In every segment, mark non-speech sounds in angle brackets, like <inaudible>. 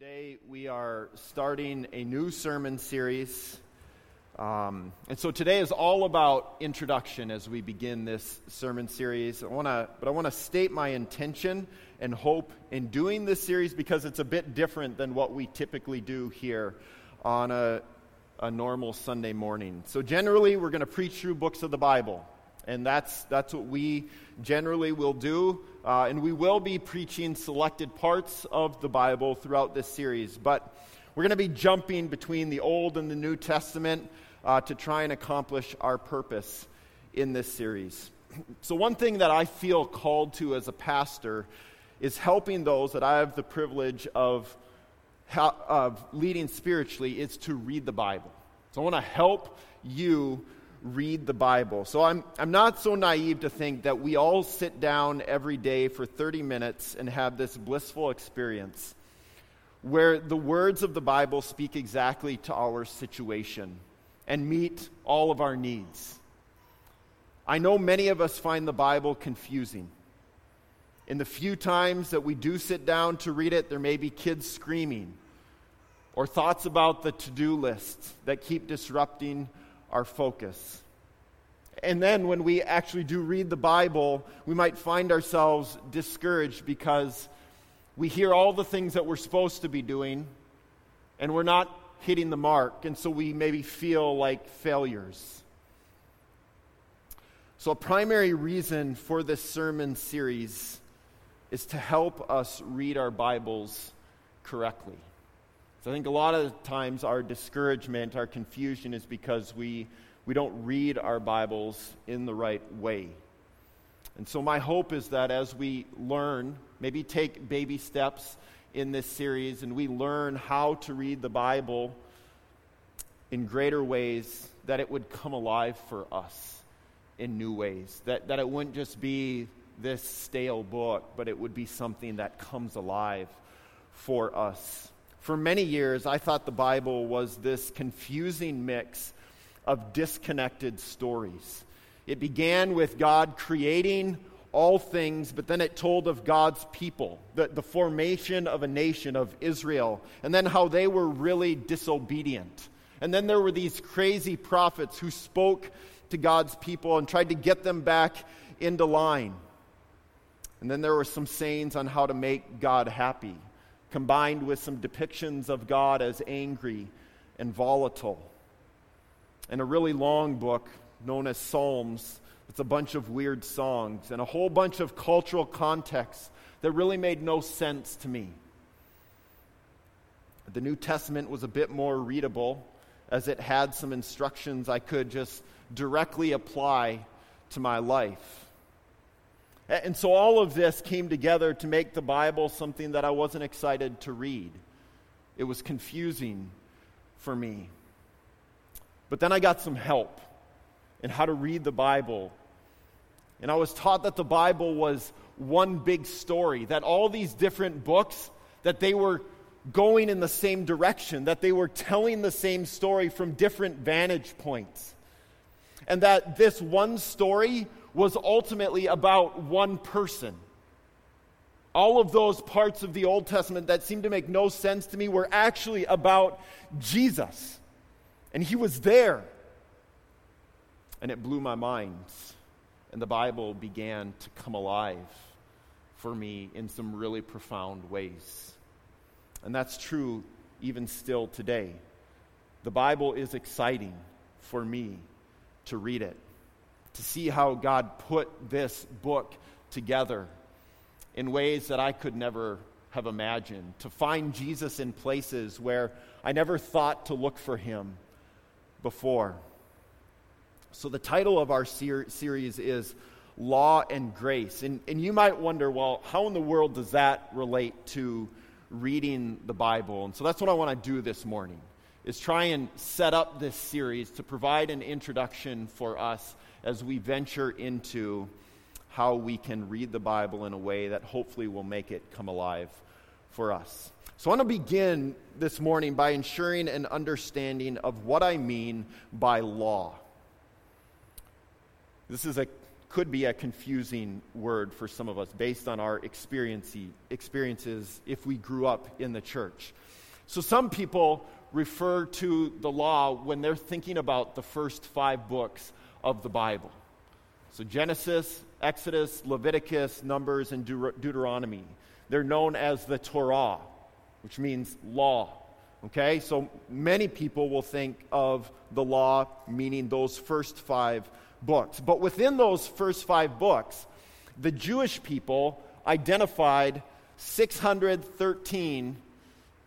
Today we are starting a new sermon series. Um, and so today is all about introduction as we begin this sermon series. I wanna, but I want to state my intention and hope in doing this series because it's a bit different than what we typically do here on a, a normal Sunday morning. So generally, we're going to preach through books of the Bible. And that's, that's what we generally will do. Uh, and we will be preaching selected parts of the Bible throughout this series. But we're going to be jumping between the Old and the New Testament uh, to try and accomplish our purpose in this series. <clears throat> So, one thing that I feel called to as a pastor is helping those that I have the privilege of, of leading spiritually, is to read the Bible. So, I want to help you read the Bible. So I'm, I'm not so naive to think that we all sit down every day for 30 minutes and have this blissful experience where the words of the Bible speak exactly to our situation and meet all of our needs. I know many of us find the Bible confusing. In the few times that we do sit down to read it, there may be kids screaming or thoughts about the to do list that keep disrupting our focus. And then when we actually do read the Bible, we might find ourselves discouraged because we hear all the things that we're supposed to be doing and we're not hitting the mark. And so we maybe feel like failures. So, a primary reason for this sermon series is to help us read our Bibles correctly. So I think a lot of times our discouragement, our confusion is because we, we don't read our Bibles in the right way. And so my hope is that as we learn, maybe take baby steps in this series, and we learn how to read the Bible in greater ways, that it would come alive for us in new ways. That, that it wouldn't just be this stale book, but it would be something that comes alive for us. For many years, I thought the Bible was this confusing mix of disconnected stories. It began with God creating all things, but then it told of God's people, the, the formation of a nation of Israel, and then how they were really disobedient. And then there were these crazy prophets who spoke to God's people and tried to get them back into line. And then there were some sayings on how to make God happy combined with some depictions of God as angry and volatile. And a really long book known as Psalms. It's a bunch of weird songs and a whole bunch of cultural contexts that really made no sense to me. The New Testament was a bit more readable as it had some instructions I could just directly apply to my life. And so all of this came together to make the Bible something that I wasn't excited to read. It was confusing for me. But then I got some help in how to read the Bible. And I was taught that the Bible was one big story, that all these different books that they were going in the same direction, that they were telling the same story from different vantage points. And that this one story was ultimately about one person. All of those parts of the Old Testament that seemed to make no sense to me were actually about Jesus. And he was there. And it blew my mind. And the Bible began to come alive for me in some really profound ways. And that's true even still today. The Bible is exciting for me to read it to see how God put this book together in ways that I could never have imagined, to find Jesus in places where I never thought to look for him before. So, the title of our ser- series is Law and Grace. And, and you might wonder, well, how in the world does that relate to reading the Bible? And so that's what I want to do this morning is try and set up this series to provide an introduction for us as we venture into how we can read the Bible in a way that hopefully will make it come alive for us. So I want to begin this morning by ensuring an understanding of what I mean by law. This is a could be a confusing word for some of us based on our experiences if we grew up in the church. So some people refer to the law when they're thinking about the first five books of the Bible. So Genesis, Exodus, Leviticus, Numbers, and Deut- Deuteronomy. They're known as the Torah, which means law. Okay, so many people will think of the law meaning those first five books. But within those first five books, the Jewish people identified 613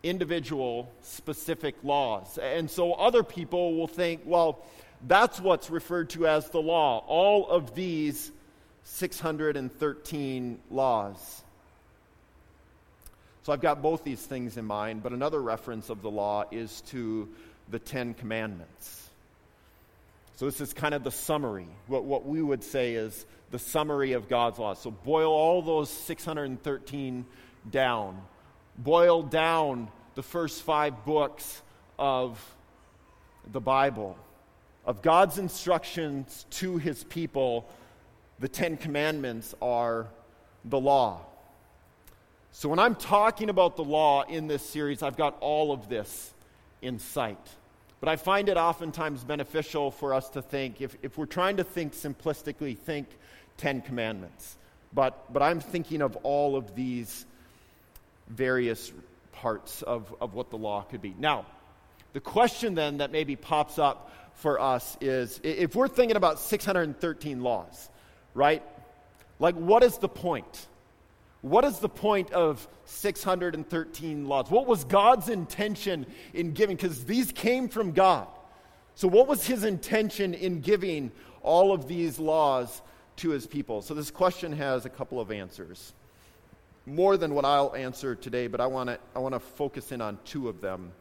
individual specific laws. And so other people will think, well, that's what's referred to as the law. All of these 613 laws. So I've got both these things in mind, but another reference of the law is to the Ten Commandments. So this is kind of the summary, what, what we would say is the summary of God's law. So boil all those 613 down. Boil down the first five books of the Bible, of God's instructions to his people. The Ten Commandments are the law. So, when I'm talking about the law in this series, I've got all of this in sight. But I find it oftentimes beneficial for us to think, if, if we're trying to think simplistically, think Ten Commandments. But, but I'm thinking of all of these various parts of, of what the law could be. Now, the question then that maybe pops up for us is if we're thinking about 613 laws, right? Like, what is the point? What is the point of 613 laws? What was God's intention in giving? Because these came from God. So, what was his intention in giving all of these laws to his people? So, this question has a couple of answers. More than what I'll answer today, but I want to I wanna focus in on two of them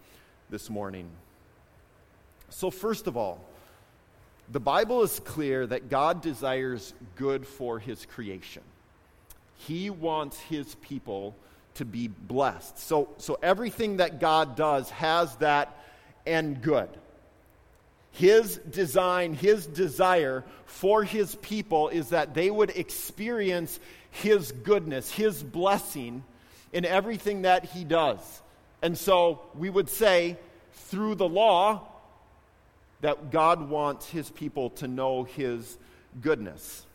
this morning. So, first of all, the Bible is clear that God desires good for his creation. He wants his people to be blessed. So, so everything that God does has that end good. His design, his desire for his people is that they would experience his goodness, his blessing in everything that he does. And so we would say through the law that God wants his people to know his goodness.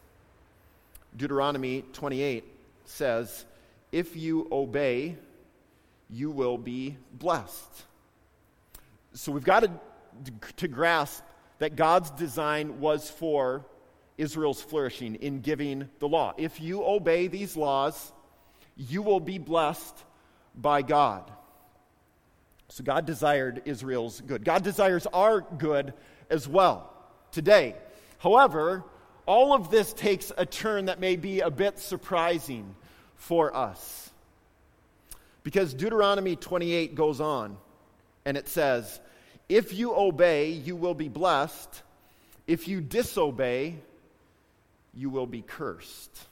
Deuteronomy 28 says, If you obey, you will be blessed. So we've got to, to grasp that God's design was for Israel's flourishing in giving the law. If you obey these laws, you will be blessed by God. So God desired Israel's good. God desires our good as well today. However, all of this takes a turn that may be a bit surprising for us. Because Deuteronomy 28 goes on and it says, If you obey, you will be blessed. If you disobey, you will be cursed.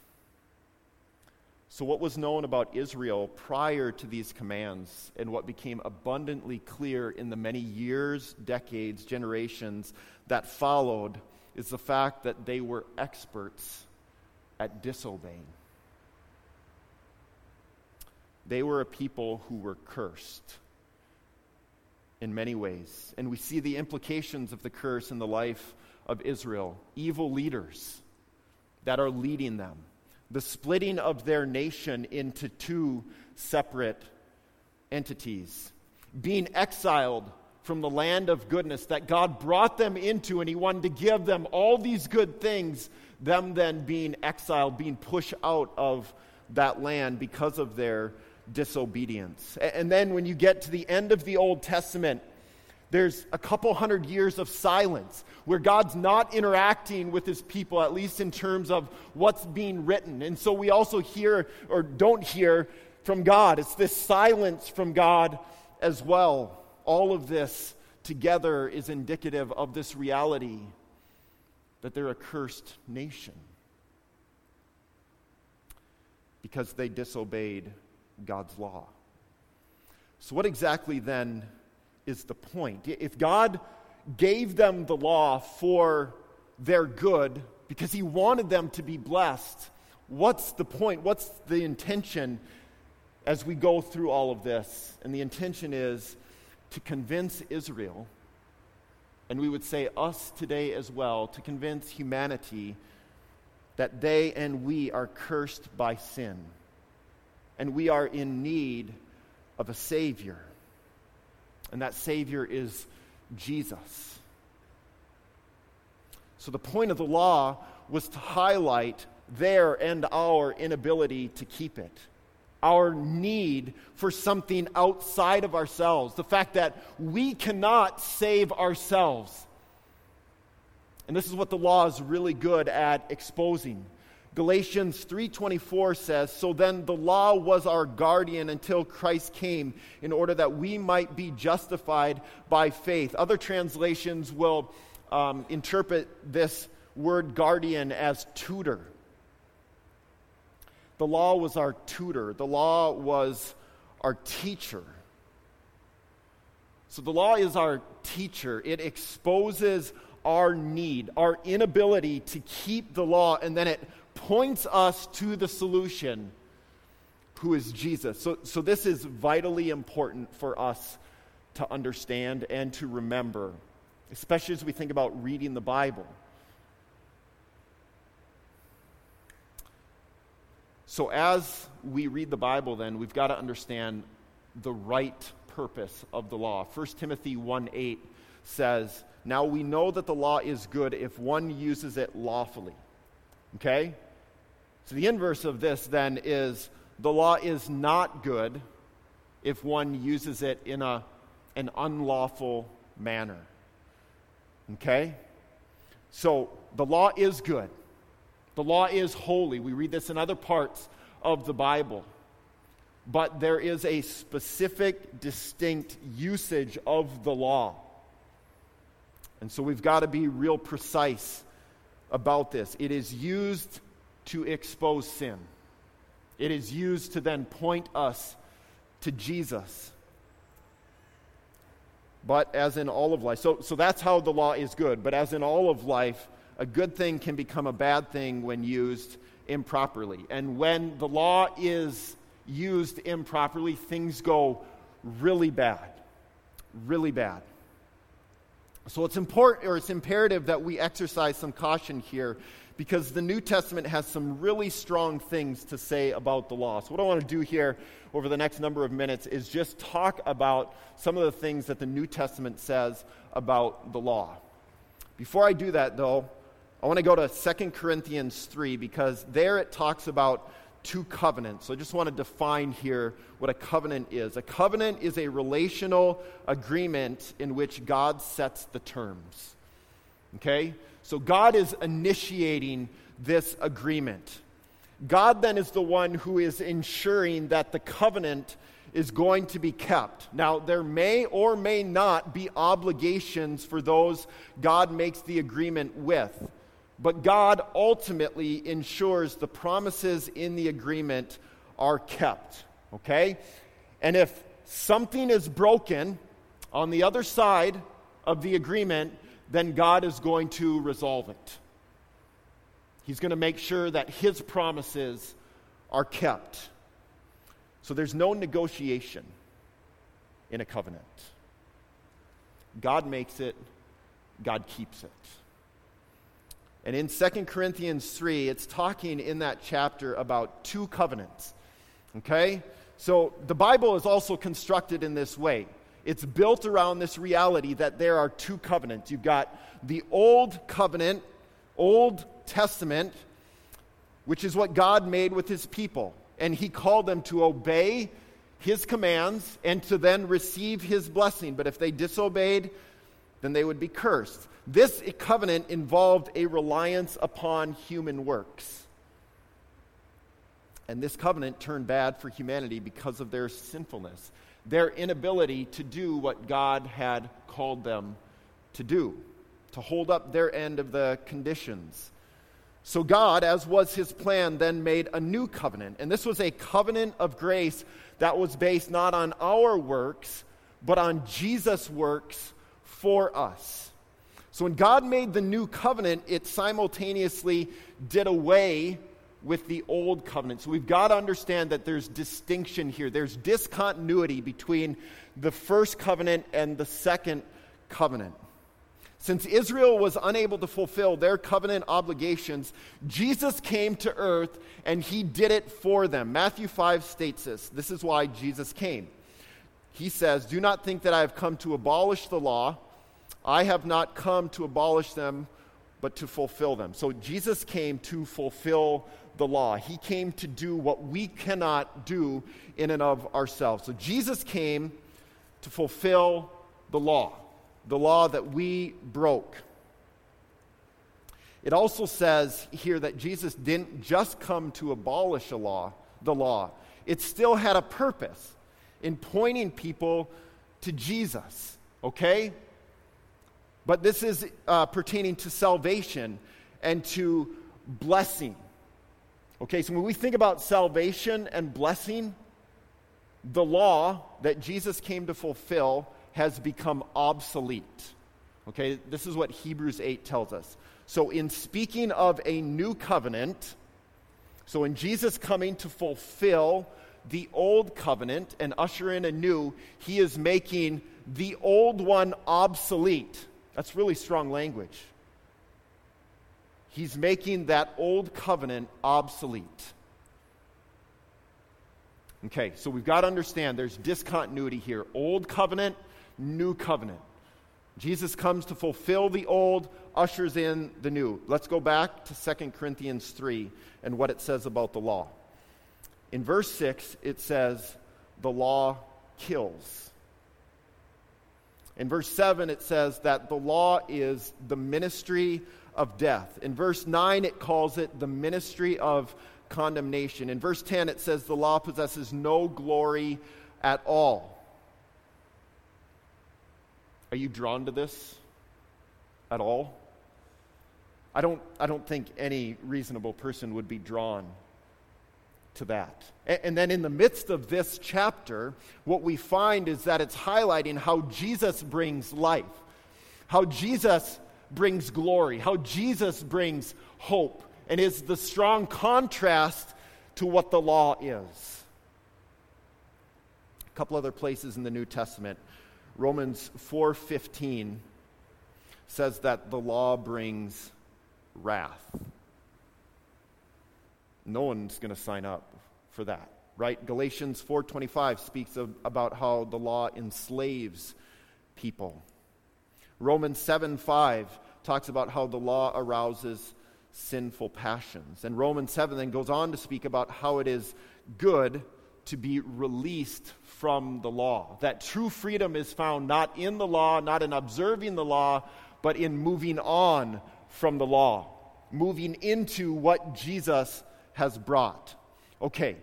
So, what was known about Israel prior to these commands, and what became abundantly clear in the many years, decades, generations that followed, is the fact that they were experts at disobeying. They were a people who were cursed in many ways. And we see the implications of the curse in the life of Israel evil leaders that are leading them, the splitting of their nation into two separate entities, being exiled from the land of goodness that God brought them into, and He wanted to give them all these good things, them then being exiled, being pushed out of that land because of their disobedience. And then when you get to the end of the Old Testament, there's a couple hundred years of silence where God's not interacting with his people, at least in terms of what's being written. And so we also hear or don't hear from God. It's this silence from God as well all of this together is indicative of this reality that they're a cursed nation because they disobeyed God's law. So, what exactly then is the point? If God gave them the law for their good, because he wanted them to be blessed. What's the point? What's the intention as we go through all of this? And the intention is to convince Israel, and we would say us today as well, to convince humanity that they and we are cursed by sin, and we are in need of a Savior. And that Savior is Jesus. So the point of the law was to highlight their and our inability to keep it. Our need for something outside of ourselves. The fact that we cannot save ourselves. And this is what the law is really good at exposing. Galatians 3:24 says, "So then the law was our guardian until Christ came in order that we might be justified by faith." Other translations will um, interpret this word guardian as tutor. The law was our tutor. The law was our teacher. So the law is our teacher. It exposes our need, our inability to keep the law, and then it points us to the solution, who is Jesus. So, so this is vitally important for us to understand and to remember, especially as we think about reading the Bible. So, as we read the Bible, then, we've got to understand the right purpose of the law. 1 Timothy 1 8 says, now we know that the law is good if one uses it lawfully. Okay? So the inverse of this then is the law is not good if one uses it in a, an unlawful manner. Okay? So the law is good. The law is holy. We read this in other parts of the Bible. But there is a specific, distinct usage of the law. And so we've got to be real precise about this. It is used to expose sin, it is used to then point us to Jesus. But as in all of life, so, so that's how the law is good. But as in all of life, a good thing can become a bad thing when used improperly. And when the law is used improperly, things go really bad. Really bad. So it's important or it's imperative that we exercise some caution here because the New Testament has some really strong things to say about the law. So what I want to do here over the next number of minutes is just talk about some of the things that the New Testament says about the law. Before I do that though, I want to go to 2 Corinthians 3 because there it talks about two covenants. So I just want to define here what a covenant is. A covenant is a relational agreement in which God sets the terms. Okay? So God is initiating this agreement. God then is the one who is ensuring that the covenant is going to be kept. Now, there may or may not be obligations for those God makes the agreement with. But God ultimately ensures the promises in the agreement are kept. Okay? And if something is broken on the other side of the agreement, then God is going to resolve it. He's going to make sure that his promises are kept. So there's no negotiation in a covenant. God makes it, God keeps it. And in 2 Corinthians 3, it's talking in that chapter about two covenants. Okay? So the Bible is also constructed in this way. It's built around this reality that there are two covenants. You've got the Old Covenant, Old Testament, which is what God made with his people. And he called them to obey his commands and to then receive his blessing. But if they disobeyed, then they would be cursed. This covenant involved a reliance upon human works. And this covenant turned bad for humanity because of their sinfulness, their inability to do what God had called them to do, to hold up their end of the conditions. So, God, as was his plan, then made a new covenant. And this was a covenant of grace that was based not on our works, but on Jesus' works for us. So when God made the new covenant, it simultaneously did away with the old covenant. So we've got to understand that there's distinction here. There's discontinuity between the first covenant and the second covenant. Since Israel was unable to fulfill their covenant obligations, Jesus came to earth and he did it for them. Matthew 5 states this. This is why Jesus came. He says, Do not think that I have come to abolish the law. I have not come to abolish them, but to fulfill them. So Jesus came to fulfill the law. He came to do what we cannot do in and of ourselves. So Jesus came to fulfill the law, the law that we broke. It also says here that Jesus didn't just come to abolish a law, the law. It still had a purpose in pointing people to Jesus. Okay? But this is uh, pertaining to salvation and to blessing. Okay, so when we think about salvation and blessing, the law that Jesus came to fulfill has become obsolete. Okay, this is what Hebrews 8 tells us. So, in speaking of a new covenant, so in Jesus coming to fulfill the old covenant and usher in a new, he is making the old one obsolete. That's really strong language. He's making that old covenant obsolete. Okay, so we've got to understand there's discontinuity here. Old covenant, new covenant. Jesus comes to fulfill the old, ushers in the new. Let's go back to 2 Corinthians 3 and what it says about the law. In verse 6, it says, The law kills. In verse 7, it says that the law is the ministry of death. In verse 9, it calls it the ministry of condemnation. In verse 10, it says the law possesses no glory at all. Are you drawn to this at all? I don't, I don't think any reasonable person would be drawn to that. And then in the midst of this chapter, what we find is that it's highlighting how Jesus brings life, how Jesus brings glory, how Jesus brings hope, and is the strong contrast to what the law is. A couple other places in the New Testament. Romans 4:15 says that the law brings wrath. No one's going to sign up for that, right? Galatians 4:25 speaks of, about how the law enslaves people. Romans 7:5 talks about how the law arouses sinful passions. And Romans 7 then goes on to speak about how it is good to be released from the law. That true freedom is found not in the law, not in observing the law, but in moving on from the law, moving into what Jesus has brought. Okay,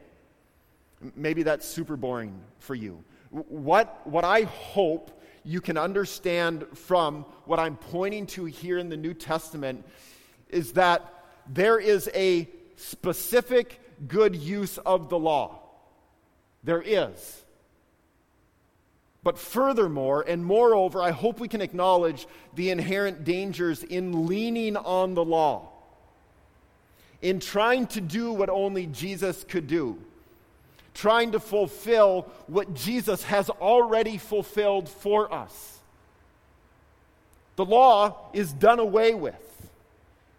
maybe that's super boring for you. What, what I hope you can understand from what I'm pointing to here in the New Testament is that there is a specific good use of the law. There is. But furthermore, and moreover, I hope we can acknowledge the inherent dangers in leaning on the law in trying to do what only Jesus could do, trying to fulfill what Jesus has already fulfilled for us. The law is done away with,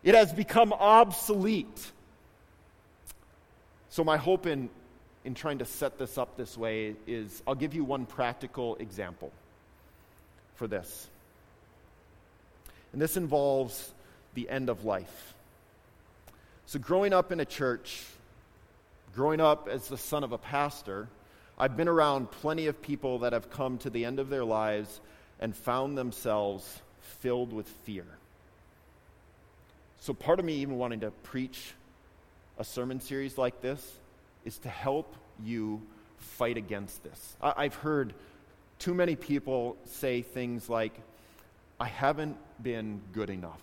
it has become obsolete. So, my hope in, in trying to set this up this way is I'll give you one practical example for this. And this involves the end of life. So, growing up in a church, growing up as the son of a pastor, I've been around plenty of people that have come to the end of their lives and found themselves filled with fear. So, part of me even wanting to preach a sermon series like this is to help you fight against this. I- have heard too many people say things like, I haven't been good enough.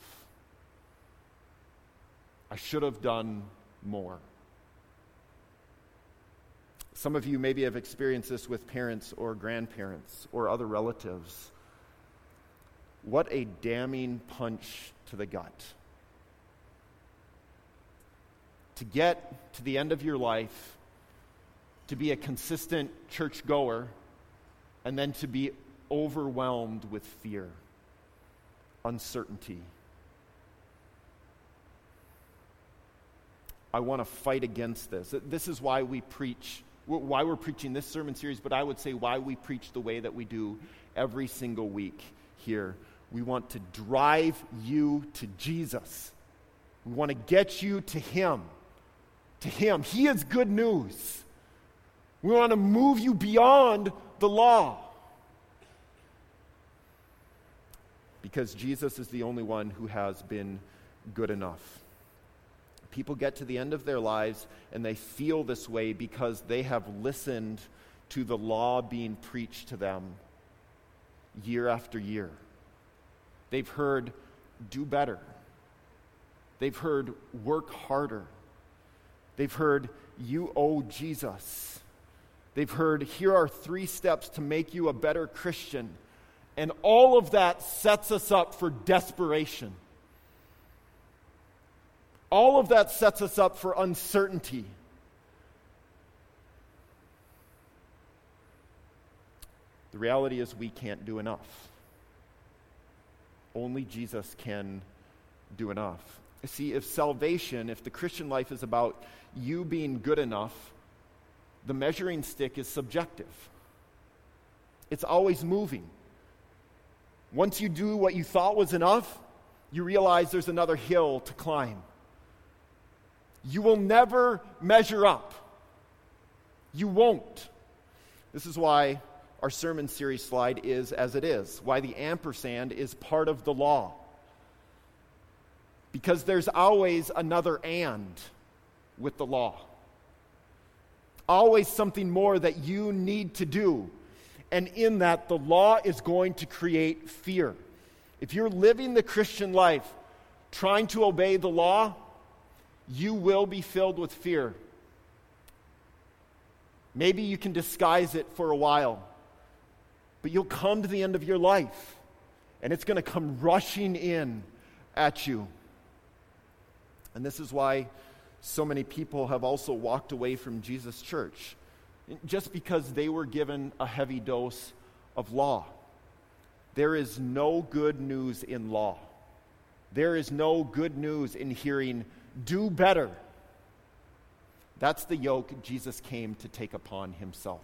I should have done more. Some of you maybe have experienced this with parents or grandparents or other relatives. What a damning punch to the gut. To get to the end of your life, to be a consistent church goer, and then to be overwhelmed with fear, uncertainty. I want to fight against this. This is why we preach, why we're preaching this sermon series, but I would say why we preach the way that we do every single week here. We want to drive you to Jesus. We want to get you to Him. To Him. He is good news. We want to move you beyond the law. Because Jesus is the only one who has been good enough. People get to the end of their lives and they feel this way because they have listened to the law being preached to them year after year. They've heard, do better. They've heard, work harder. They've heard, you owe Jesus. They've heard, here are three steps to make you a better Christian. And all of that sets us up for desperation. All of that sets us up for uncertainty. The reality is, we can't do enough. Only Jesus can do enough. See, if salvation, if the Christian life is about you being good enough, the measuring stick is subjective. It's always moving. Once you do what you thought was enough, you realize there's another hill to climb. You will never measure up. You won't. This is why our sermon series slide is as it is, why the ampersand is part of the law. Because there's always another and with the law. Always something more that you need to do. And in that, the law is going to create fear. If you're living the Christian life trying to obey the law, you will be filled with fear. Maybe you can disguise it for a while, but you'll come to the end of your life and it's going to come rushing in at you. And this is why so many people have also walked away from Jesus' church, just because they were given a heavy dose of law. There is no good news in law. There is no good news in hearing do better. That's the yoke Jesus came to take upon himself.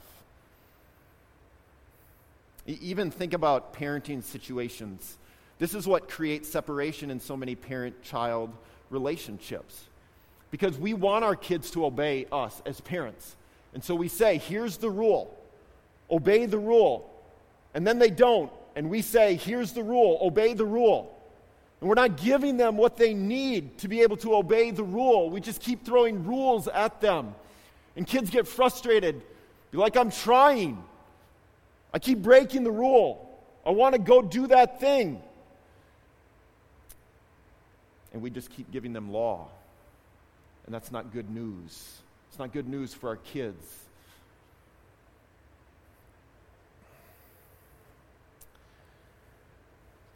Even think about parenting situations. This is what creates separation in so many parent child relationships. Because we want our kids to obey us as parents. And so we say, here's the rule obey the rule. And then they don't. And we say, here's the rule obey the rule. And we're not giving them what they need to be able to obey the rule. We just keep throwing rules at them. And kids get frustrated. Be like, I'm trying. I keep breaking the rule. I want to go do that thing. And we just keep giving them law. And that's not good news. It's not good news for our kids.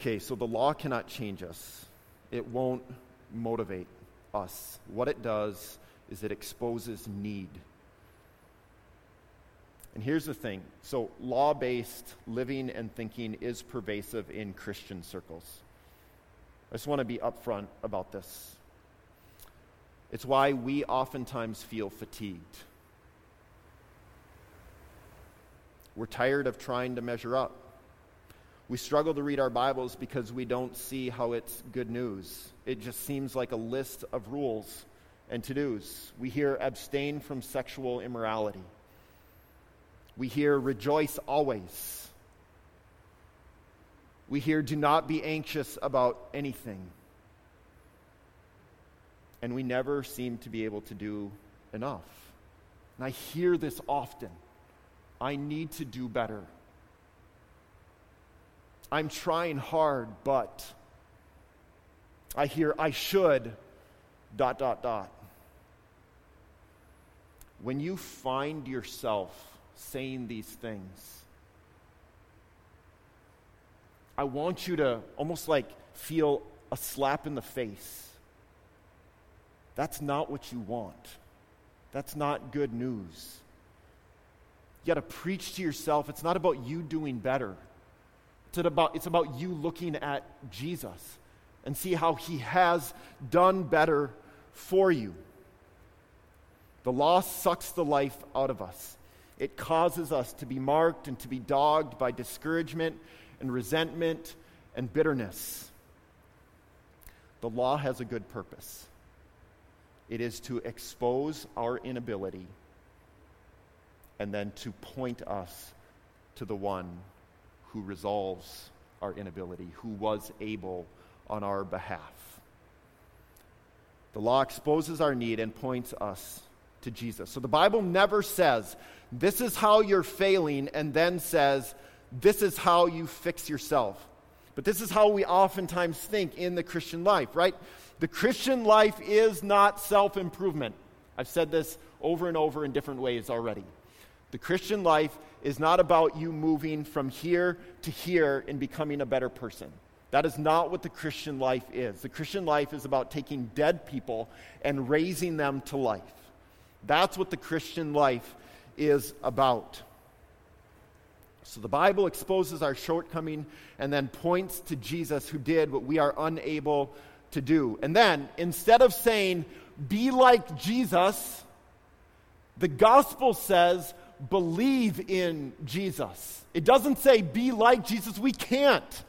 Okay, so the law cannot change us, it won't motivate us. What it does is it exposes need. And here's the thing so, law based living and thinking is pervasive in Christian circles. I just want to be upfront about this. It's why we oftentimes feel fatigued. We're tired of trying to measure up. We struggle to read our Bibles because we don't see how it's good news. It just seems like a list of rules and to dos. We hear abstain from sexual immorality. We hear rejoice always. We hear do not be anxious about anything. And we never seem to be able to do enough. And I hear this often. I need to do better. I'm trying hard, but I hear I should, dot, dot, dot. When you find yourself saying these things, I want you to almost like feel a slap in the face. That's not what you want. That's not good news. You got to preach to yourself. It's not about you doing better. It's about, it's about you looking at Jesus and see how he has done better for you. The law sucks the life out of us. It causes us to be marked and to be dogged by discouragement and resentment and bitterness. The law has a good purpose it is to expose our inability and then to point us to the one who resolves our inability, who was able on our behalf. The law exposes our need and points us to Jesus. So the Bible never says, this is how you're failing, and then says, this is how you fix yourself. But this is how we oftentimes think in the Christian life, right? The Christian life is not self improvement. I've said this over and over in different ways already. The Christian life is not about you moving from here to here and becoming a better person. That is not what the Christian life is. The Christian life is about taking dead people and raising them to life. That's what the Christian life is about. So the Bible exposes our shortcoming and then points to Jesus who did what we are unable to do. And then, instead of saying, be like Jesus, the gospel says, believe in Jesus. It doesn't say, be like Jesus. We can't.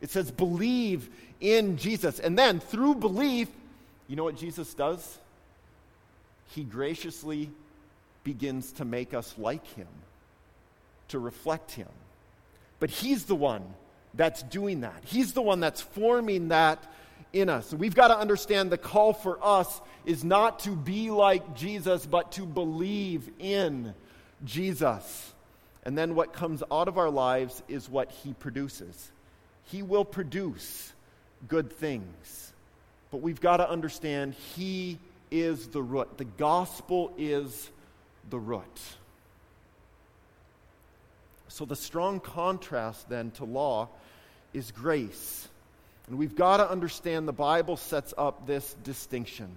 It says, believe in Jesus. And then, through belief, you know what Jesus does? He graciously begins to make us like him to reflect Him. But He's the one that's doing that, He's the one that's forming that in us. we've got to understand the call for us is not to be like Jesus, but to believe in Jesus. And then what comes out of our lives is what He produces. He will produce good things. But we've got to understand He is the root. The gospel is the root. So, the strong contrast then to law is grace. And we've got to understand the Bible sets up this distinction.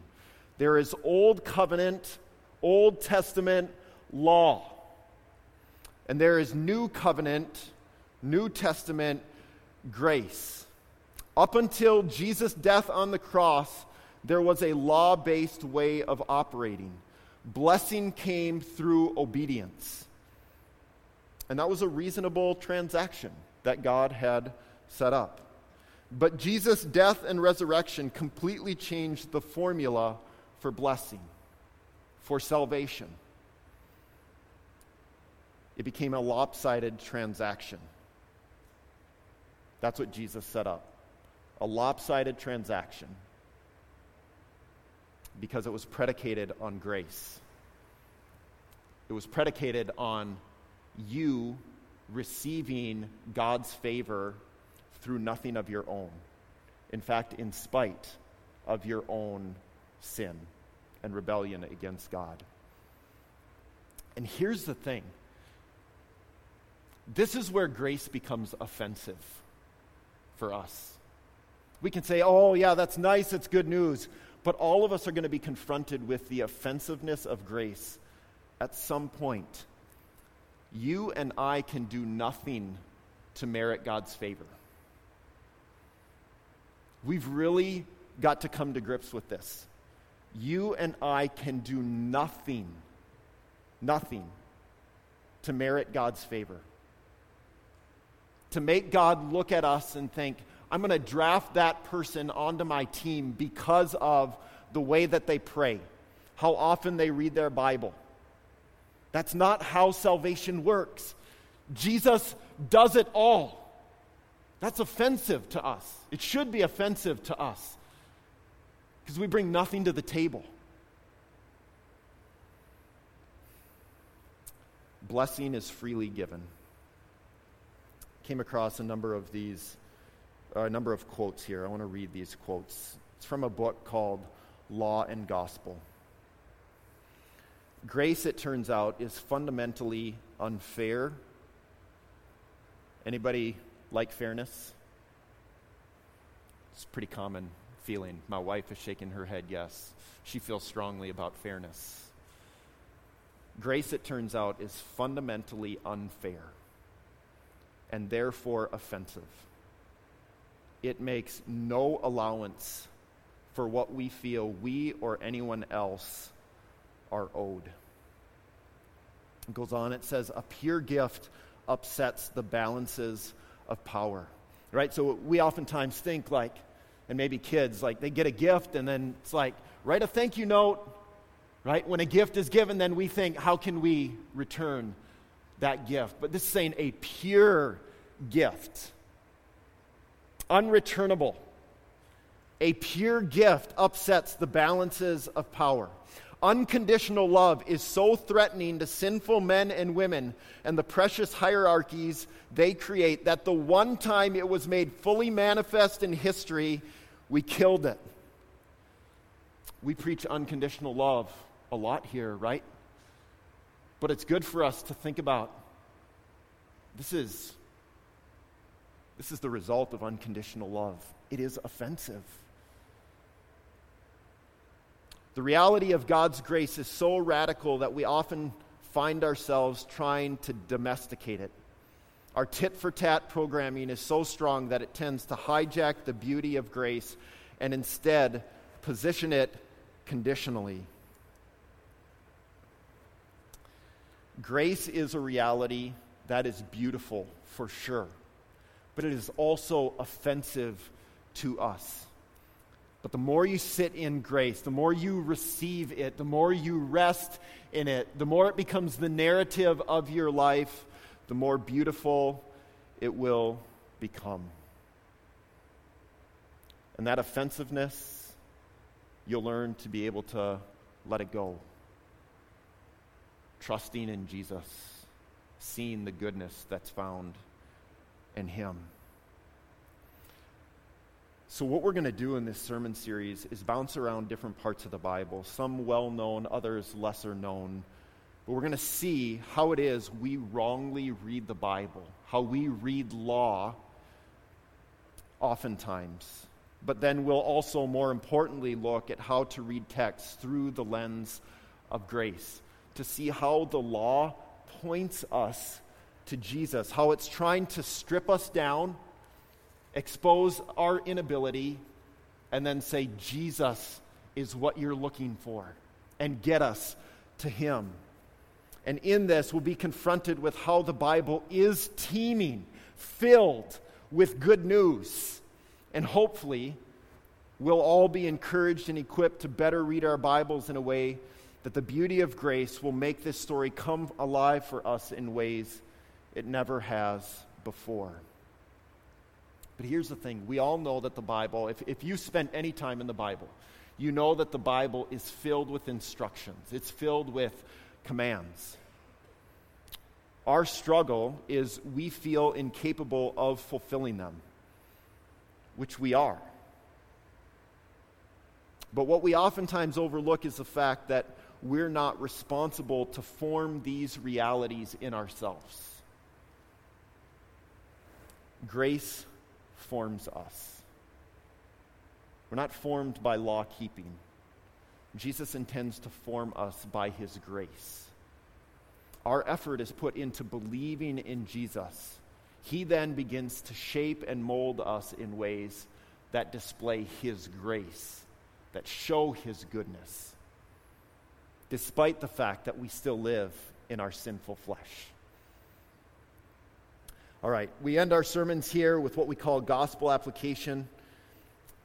There is Old Covenant, Old Testament law. And there is New Covenant, New Testament grace. Up until Jesus' death on the cross, there was a law based way of operating. Blessing came through obedience. And that was a reasonable transaction that God had set up. But Jesus' death and resurrection completely changed the formula for blessing, for salvation. It became a lopsided transaction. That's what Jesus set up a lopsided transaction because it was predicated on grace. It was predicated on you receiving God's favor through nothing of your own. In fact, in spite of your own sin and rebellion against God. And here's the thing this is where grace becomes offensive for us. We can say, oh, yeah, that's nice, it's good news. But all of us are going to be confronted with the offensiveness of grace at some point you and I can do nothing to merit God's favor. We've really got to come to grips with this. You and I can do nothing, nothing to merit God's favor. To make God look at us and think, I'm going to draft that person onto my team because of the way that they pray, how often they read their Bible, that's not how salvation works. Jesus does it all. That's offensive to us. It should be offensive to us because we bring nothing to the table. Blessing is freely given. Came across a number of these, a number of quotes here. I want to read these quotes. It's from a book called Law and Gospel. Grace, it turns out, is fundamentally unfair. Anybody like fairness? It's a pretty common feeling. My wife is shaking her head yes. She feels strongly about fairness. Grace, it turns out, is fundamentally unfair and therefore offensive. It makes no allowance for what we feel we or anyone else are owed. It goes on, it says, a pure gift upsets the balances of power. Right? So we oftentimes think like, and maybe kids, like they get a gift and then it's like, write a thank you note. Right? When a gift is given, then we think, how can we return that gift? But this is saying a pure gift, unreturnable. A pure gift upsets the balances of power. Unconditional love is so threatening to sinful men and women and the precious hierarchies they create that the one time it was made fully manifest in history, we killed it. We preach unconditional love a lot here, right? But it's good for us to think about this is this is the result of unconditional love. It is offensive. The reality of God's grace is so radical that we often find ourselves trying to domesticate it. Our tit for tat programming is so strong that it tends to hijack the beauty of grace and instead position it conditionally. Grace is a reality that is beautiful for sure, but it is also offensive to us. But the more you sit in grace, the more you receive it, the more you rest in it, the more it becomes the narrative of your life, the more beautiful it will become. And that offensiveness, you'll learn to be able to let it go. Trusting in Jesus, seeing the goodness that's found in Him. So, what we're going to do in this sermon series is bounce around different parts of the Bible, some well known, others lesser known. But we're going to see how it is we wrongly read the Bible, how we read law oftentimes. But then we'll also, more importantly, look at how to read text through the lens of grace, to see how the law points us to Jesus, how it's trying to strip us down expose our inability, and then say, Jesus is what you're looking for, and get us to Him. And in this, we'll be confronted with how the Bible is teeming, filled with good news. And hopefully, we'll all be encouraged and equipped to better read our Bibles in a way that the beauty of grace will make this story come alive for us in ways it never has before. But here's the thing we all know that the Bible, if, if you spent any time in the Bible, you know that the Bible is filled with instructions, it's filled with commands. Our struggle is we feel incapable of fulfilling them, which we are. But what we oftentimes overlook is the fact that we're not responsible to form these realities in ourselves. Grace forms us. We're not formed by law keeping. Jesus intends to form us by his grace. Our effort is put into believing in Jesus. He then begins to shape and mold us in ways that display his grace, that show his goodness, despite the fact that we still live in our sinful flesh. All right, we end our sermons here with what we call gospel application.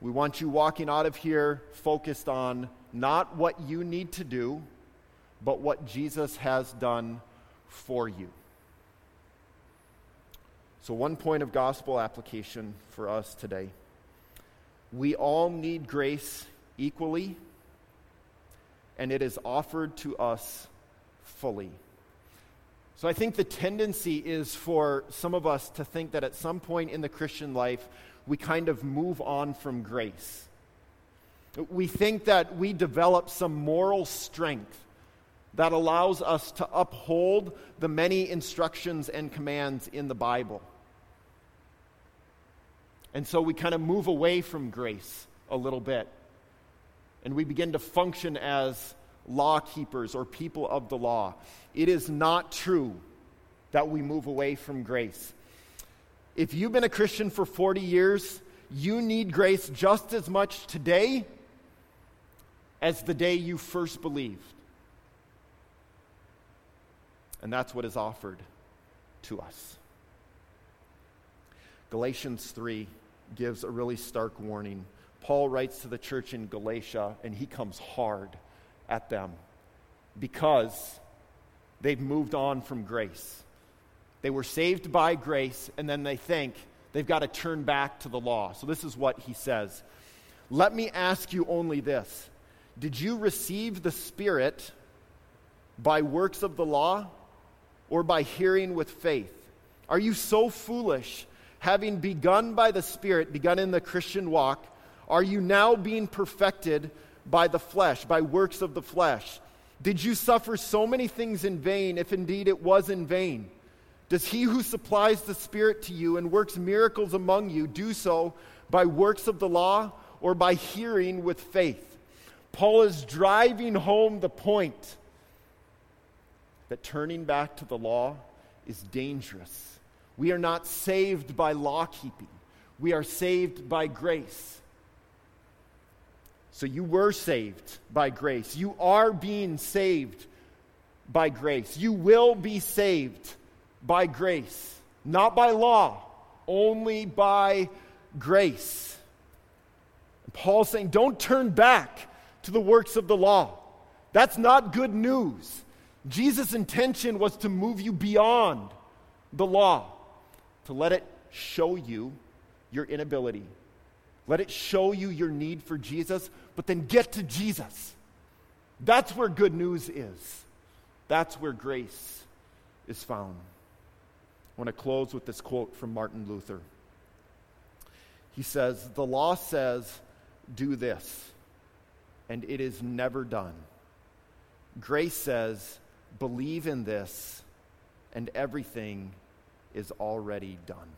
We want you walking out of here focused on not what you need to do, but what Jesus has done for you. So, one point of gospel application for us today. We all need grace equally, and it is offered to us fully. So I think the tendency is for some of us to think that at some point in the Christian life, we kind of move on from grace. We think that we develop some moral strength that allows us to uphold the many instructions and commands in the Bible. And so we kind of move away from grace a little bit. And we begin to function as law keepers or people of the law. It is not true that we move away from grace. If you've been a Christian for 40 years, you need grace just as much today as the day you first believed. And that's what is offered to us. Galatians 3 gives a really stark warning. Paul writes to the church in Galatia, and he comes hard at them because they've moved on from grace. They were saved by grace, and then they think they've got to turn back to the law. So, this is what he says Let me ask you only this Did you receive the Spirit by works of the law or by hearing with faith? Are you so foolish? Having begun by the Spirit, begun in the Christian walk, are you now being perfected by the flesh, by works of the flesh? Did you suffer so many things in vain, if indeed it was in vain? Does he who supplies the Spirit to you and works miracles among you do so by works of the law or by hearing with faith? Paul is driving home the point that turning back to the law is dangerous. We are not saved by law keeping, we are saved by grace. So you were saved by grace. You are being saved by grace. You will be saved by grace, not by law, only by grace. Paul's saying, don't turn back to the works of the law. That's not good news. Jesus' intention was to move you beyond the law, to let it show you your inability. Let it show you your need for Jesus, but then get to Jesus. That's where good news is. That's where grace is found. I want to close with this quote from Martin Luther. He says, The law says, do this, and it is never done. Grace says, believe in this, and everything is already done.